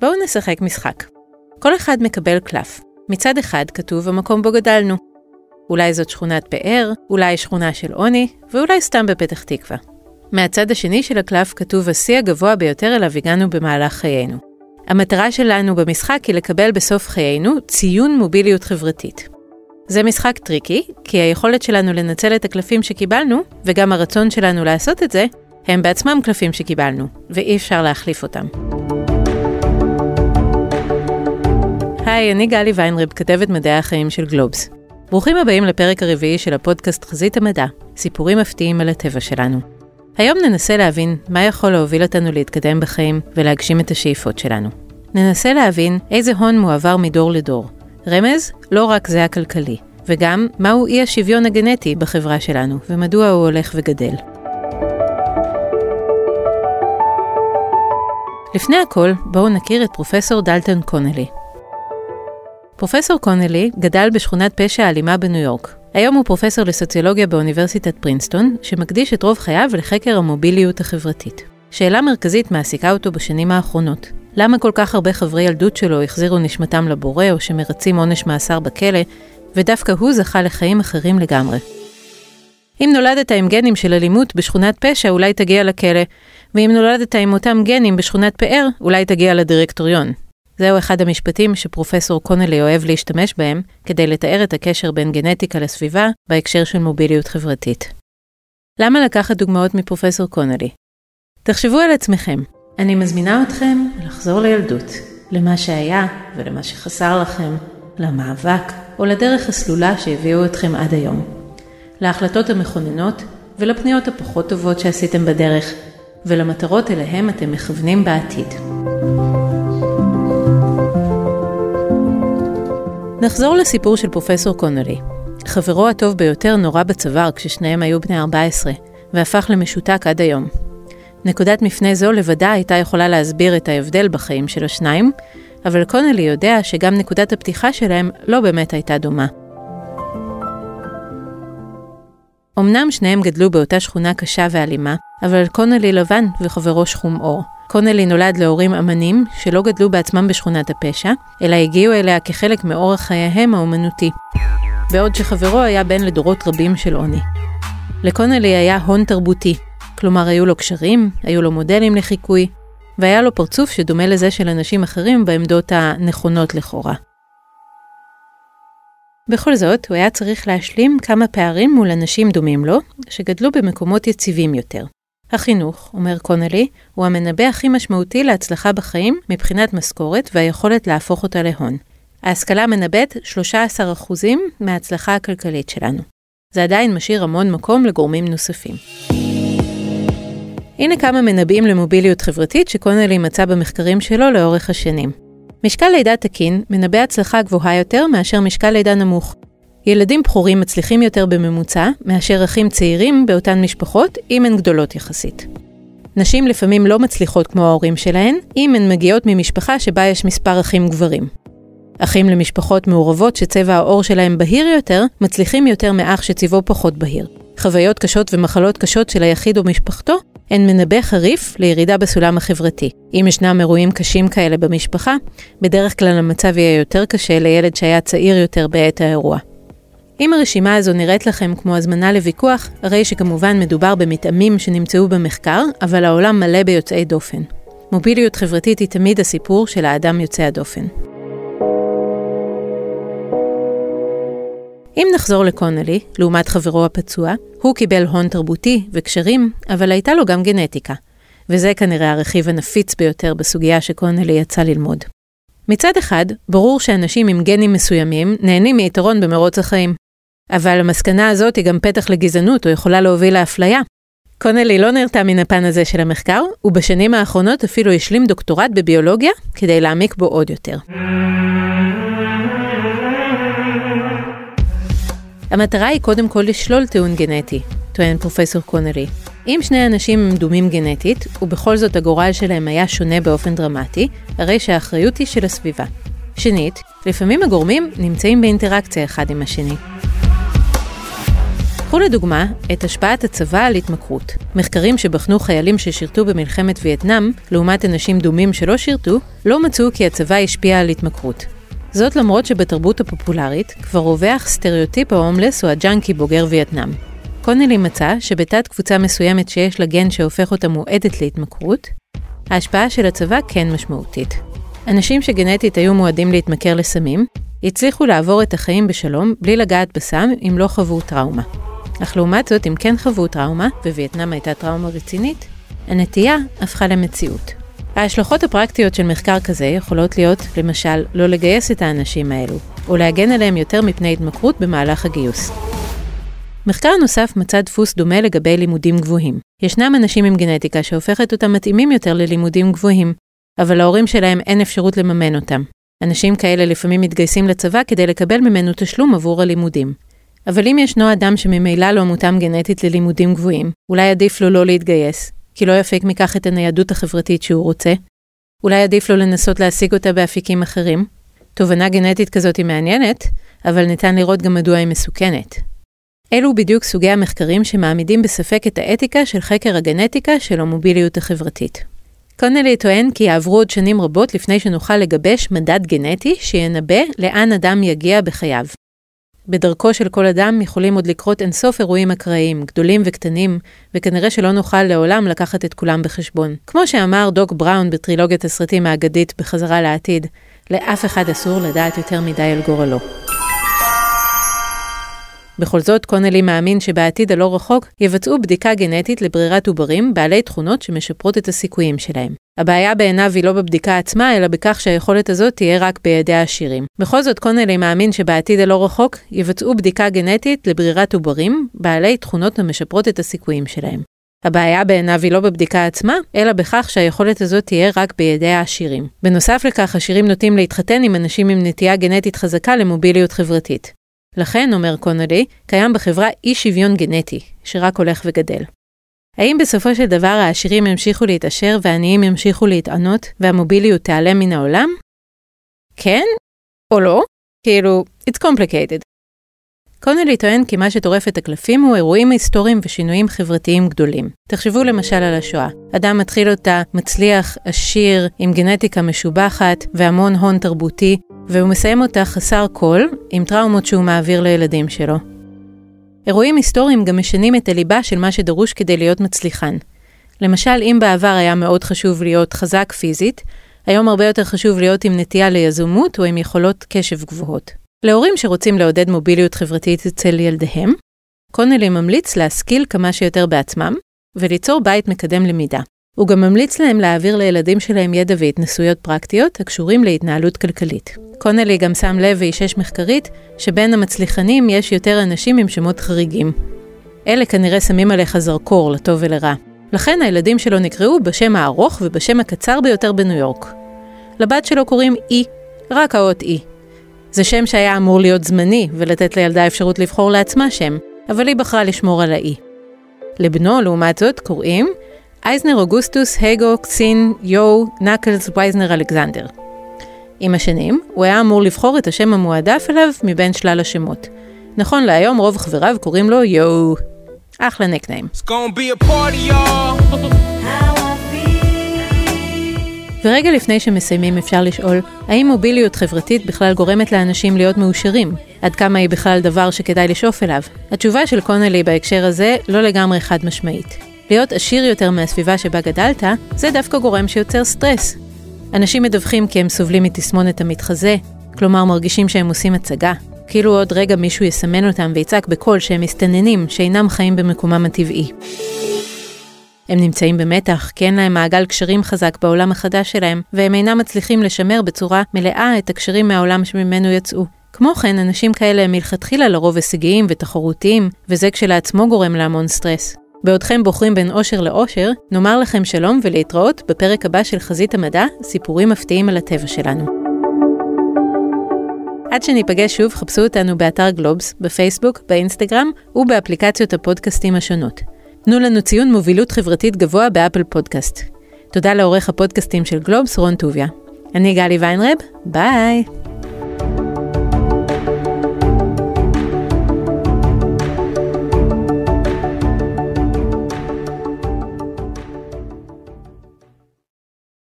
בואו נשחק משחק. כל אחד מקבל קלף. מצד אחד כתוב המקום בו גדלנו. אולי זאת שכונת פאר, אולי שכונה של עוני, ואולי סתם בפתח תקווה. מהצד השני של הקלף כתוב השיא הגבוה ביותר אליו הגענו במהלך חיינו. המטרה שלנו במשחק היא לקבל בסוף חיינו ציון מוביליות חברתית. זה משחק tricky, כי היכולת שלנו לנצל את הקלפים שקיבלנו, וגם הרצון שלנו לעשות את זה, הם בעצמם קלפים שקיבלנו, ואי אפשר להחליף אותם. היי, אני גלי ויינריב, כתבת מדעי החיים של גלובס. ברוכים הבאים לפרק הרביעי של הפודקאסט חזית המדע, סיפורים מפתיעים על הטבע שלנו. היום ננסה להבין מה יכול להוביל אותנו להתקדם בחיים ולהגשים את השאיפות שלנו. ננסה להבין איזה הון מועבר מדור לדור. רמז, לא רק זה הכלכלי, וגם מהו אי השוויון הגנטי בחברה שלנו, ומדוע הוא הולך וגדל. לפני הכל, בואו נכיר את פרופסור דלטון קונלי. פרופסור קונלי גדל בשכונת פשע אלימה בניו יורק. היום הוא פרופסור לסוציולוגיה באוניברסיטת פרינסטון, שמקדיש את רוב חייו לחקר המוביליות החברתית. שאלה מרכזית מעסיקה אותו בשנים האחרונות. למה כל כך הרבה חברי ילדות שלו החזירו נשמתם לבורא או שמרצים עונש מאסר בכלא, ודווקא הוא זכה לחיים אחרים לגמרי. אם נולדת עם גנים של אלימות בשכונת פשע, אולי תגיע לכלא, ואם נולדת עם אותם גנים בשכונת פאר, אולי תגיע לדירקטוריון. זהו אחד המשפטים שפרופסור קונלי אוהב להשתמש בהם, כדי לתאר את הקשר בין גנטיקה לסביבה, בהקשר של מוביליות חברתית. למה לקחת דוגמאות מפרופסור קונלי? תחשבו על עצמכם. אני מזמינה אתכם לחזור לילדות, למה שהיה ולמה שחסר לכם, למאבק או לדרך הסלולה שהביאו אתכם עד היום. להחלטות המכוננות ולפניות הפחות טובות שעשיתם בדרך, ולמטרות אליהם אתם מכוונים בעתיד. נחזור לסיפור של פרופסור קונולי. חברו הטוב ביותר נורה בצוואר כששניהם היו בני 14, והפך למשותק עד היום. נקודת מפנה זו לבדה הייתה יכולה להסביר את ההבדל בחיים של השניים, אבל קונלי יודע שגם נקודת הפתיחה שלהם לא באמת הייתה דומה. אמנם שניהם גדלו באותה שכונה קשה ואלימה, אבל קונלי לבן וחברו שחום עור. קונלי נולד להורים אמנים שלא גדלו בעצמם בשכונת הפשע, אלא הגיעו אליה כחלק מאורח חייהם האומנותי. בעוד שחברו היה בן לדורות רבים של עוני. לקונלי היה הון תרבותי, כלומר היו לו קשרים, היו לו מודלים לחיקוי, והיה לו פרצוף שדומה לזה של אנשים אחרים בעמדות הנכונות לכאורה. בכל זאת, הוא היה צריך להשלים כמה פערים מול אנשים דומים לו, שגדלו במקומות יציבים יותר. החינוך, אומר קונלי, הוא המנבא הכי משמעותי להצלחה בחיים מבחינת משכורת והיכולת להפוך אותה להון. ההשכלה מנבאת 13% מההצלחה הכלכלית שלנו. זה עדיין משאיר המון מקום לגורמים נוספים. הנה כמה מנבאים למוביליות חברתית שקונלי מצא במחקרים שלו לאורך השנים. משקל לידה תקין מנבא הצלחה גבוהה יותר מאשר משקל לידה נמוך. ילדים בכורים מצליחים יותר בממוצע מאשר אחים צעירים באותן משפחות, אם הן גדולות יחסית. נשים לפעמים לא מצליחות כמו ההורים שלהן, אם הן מגיעות ממשפחה שבה יש מספר אחים גברים. אחים למשפחות מעורבות שצבע העור שלהם בהיר יותר, מצליחים יותר מאח שצבעו פחות בהיר. חוויות קשות ומחלות קשות של היחיד ומשפחתו הן מנבא חריף לירידה בסולם החברתי. אם ישנם אירועים קשים כאלה במשפחה, בדרך כלל המצב יהיה יותר קשה לילד שהיה צעיר יותר בעת האירוע. אם הרשימה הזו נראית לכם כמו הזמנה לוויכוח, הרי שכמובן מדובר במתאמים שנמצאו במחקר, אבל העולם מלא ביוצאי דופן. מוביליות חברתית היא תמיד הסיפור של האדם יוצא הדופן. אם נחזור לקונלי, לעומת חברו הפצוע, הוא קיבל הון תרבותי וקשרים, אבל הייתה לו גם גנטיקה. וזה כנראה הרכיב הנפיץ ביותר בסוגיה שקונלי יצא ללמוד. מצד אחד, ברור שאנשים עם גנים מסוימים נהנים מיתרון במרוץ החיים. אבל המסקנה הזאת היא גם פתח לגזענות או יכולה להוביל לאפליה. קונלי לא נרתע מן הפן הזה של המחקר, ובשנים האחרונות אפילו השלים דוקטורט בביולוגיה כדי להעמיק בו עוד יותר. המטרה היא קודם כל לשלול טיעון גנטי, טוען פרופסור קונלי. אם שני אנשים הם דומים גנטית, ובכל זאת הגורל שלהם היה שונה באופן דרמטי, הרי שהאחריות היא של הסביבה. שנית, לפעמים הגורמים נמצאים באינטראקציה אחד עם השני. קחו לדוגמה את השפעת הצבא על התמכרות. מחקרים שבחנו חיילים ששירתו במלחמת וייטנאם, לעומת אנשים דומים שלא שירתו, לא מצאו כי הצבא השפיע על התמכרות. זאת למרות שבתרבות הפופולרית כבר רווח סטריאוטיפ ההומלס או הג'אנקי בוגר וייטנאם. קונלי מצא שבתת קבוצה מסוימת שיש לה גן שהופך אותה מועדת להתמכרות, ההשפעה של הצבא כן משמעותית. אנשים שגנטית היו מועדים להתמכר לסמים, הצליחו לעבור את החיים בשלום בלי לגעת בסם אם לא חוו טראומה. אך לעומת זאת, אם כן חוו טראומה, ווייטנאם הייתה טראומה רצינית, הנטייה הפכה למציאות. ההשלכות הפרקטיות של מחקר כזה יכולות להיות, למשל, לא לגייס את האנשים האלו, או להגן עליהם יותר מפני התמכרות במהלך הגיוס. מחקר נוסף מצא דפוס דומה לגבי לימודים גבוהים. ישנם אנשים עם גנטיקה שהופכת אותם מתאימים יותר ללימודים גבוהים, אבל להורים שלהם אין אפשרות לממן אותם. אנשים כאלה לפעמים מתגייסים לצבא כדי לקבל ממנו תשלום עבור הלימודים. אבל אם ישנו אדם שממילא לא מותאם גנטית ללימודים גבוהים, אולי עדיף לו לא להתגייס, כי לא יפיק מכך את הניידות החברתית שהוא רוצה? אולי עדיף לו לנסות להשיג אותה באפיקים אחרים? תובנה גנטית כזאת היא מעניינת, אבל ניתן לראות גם מדוע היא מסוכנת. אלו בדיוק סוגי המחקרים שמעמידים בספק את האתיקה של חקר הגנטיקה של המוביליות החברתית. קונלי טוען כי יעברו עוד שנים רבות לפני שנוכל לגבש מדד גנטי שינבא לאן אדם יגיע בחייו. בדרכו של כל אדם יכולים עוד לקרות אינסוף אירועים אקראיים, גדולים וקטנים, וכנראה שלא נוכל לעולם לקחת את כולם בחשבון. כמו שאמר דוק בראון בטרילוגיית הסרטים האגדית בחזרה לעתיד, לאף אחד אסור לדעת יותר מדי על גורלו. בכל זאת, קונלי מאמין שבעתיד הלא רחוק יבצעו בדיקה גנטית לברירת עוברים בעלי תכונות שמשפרות את הסיכויים שלהם. הבעיה בעיניו היא לא בבדיקה עצמה, אלא בכך שהיכולת הזאת תהיה רק בידי העשירים. בכל זאת, קונלי מאמין שבעתיד הלא רחוק יבצעו בדיקה גנטית לברירת עוברים בעלי תכונות המשפרות את הסיכויים שלהם. הבעיה בעיניו היא לא בבדיקה עצמה, אלא בכך שהיכולת הזאת תהיה רק בידי העשירים. בנוסף לכך, עשירים נוטים להתחתן עם אנשים עם נטייה גנטית חזקה למוביליות חברתית. לכן, אומר קונולי, קיים בחברה אי שוויון גנטי, שרק הולך וגדל. האם בסופו של דבר העשירים ימשיכו להתעשר והעניים ימשיכו להתענות והמוביליות תיעלם מן העולם? כן או לא? כאילו, it's complicated. קונלי טוען כי מה שטורף את הקלפים הוא אירועים היסטוריים ושינויים חברתיים גדולים. תחשבו למשל על השואה. אדם מתחיל אותה מצליח, עשיר, עם גנטיקה משובחת והמון הון תרבותי, והוא מסיים אותה חסר כל, עם טראומות שהוא מעביר לילדים שלו. אירועים היסטוריים גם משנים את הליבה של מה שדרוש כדי להיות מצליחן. למשל, אם בעבר היה מאוד חשוב להיות חזק פיזית, היום הרבה יותר חשוב להיות עם נטייה ליזומות או עם יכולות קשב גבוהות. להורים שרוצים לעודד מוביליות חברתית אצל ילדיהם, קונלי ממליץ להשכיל כמה שיותר בעצמם וליצור בית מקדם למידה. הוא גם ממליץ להם להעביר לילדים שלהם ידע והתנסויות פרקטיות הקשורים להתנהלות כלכלית. קונלי גם שם לב ואישש מחקרית שבין המצליחנים יש יותר אנשים עם שמות חריגים. אלה כנראה שמים עליך זרקור, לטוב ולרע. לכן הילדים שלו נקראו בשם הארוך ובשם הקצר ביותר בניו יורק. לבת שלו קוראים אי, רק האות אי. זה שם שהיה אמור להיות זמני ולתת לילדה אפשרות לבחור לעצמה שם, אבל היא בחרה לשמור על האי. לבנו, לעומת זאת, קוראים אייזנר אוגוסטוס הגו קסין יו נקלס וייזנר אלכזנדר. עם השנים, הוא היה אמור לבחור את השם המועדף אליו מבין שלל השמות. נכון להיום רוב חבריו קוראים לו יו. אחלה נקניים. ורגע לפני שמסיימים אפשר לשאול, האם מוביליות חברתית בכלל גורמת לאנשים להיות מאושרים? עד כמה היא בכלל דבר שכדאי לשאוף אליו? התשובה של קונלי בהקשר הזה לא לגמרי חד משמעית. להיות עשיר יותר מהסביבה שבה גדלת, זה דווקא גורם שיוצר סטרס. אנשים מדווחים כי הם סובלים מתסמונת המתחזה, כלומר מרגישים שהם עושים הצגה, כאילו עוד רגע מישהו יסמן אותם ויצעק בקול שהם מסתננים, שאינם חיים במקומם הטבעי. הם נמצאים במתח, כי אין להם מעגל קשרים חזק בעולם החדש שלהם, והם אינם מצליחים לשמר בצורה מלאה את הקשרים מהעולם שממנו יצאו. כמו כן, אנשים כאלה הם מלכתחילה לרוב הישגיים ותחרותיים, וזה כשלעצמו גורם להמון סטרס. בעודכם בוחרים בין אושר לאושר, נאמר לכם שלום ולהתראות בפרק הבא של חזית המדע, סיפורים מפתיעים על הטבע שלנו. עד שניפגש שוב, חפשו אותנו באתר גלובס, בפייסבוק, באינסטגרם ובאפליקציות הפודקאסטים השונות. תנו לנו ציון מובילות חברתית גבוה באפל פודקאסט. תודה לעורך הפודקאסטים של גלובס, רון טוביה. אני גלי ויינרב, ביי!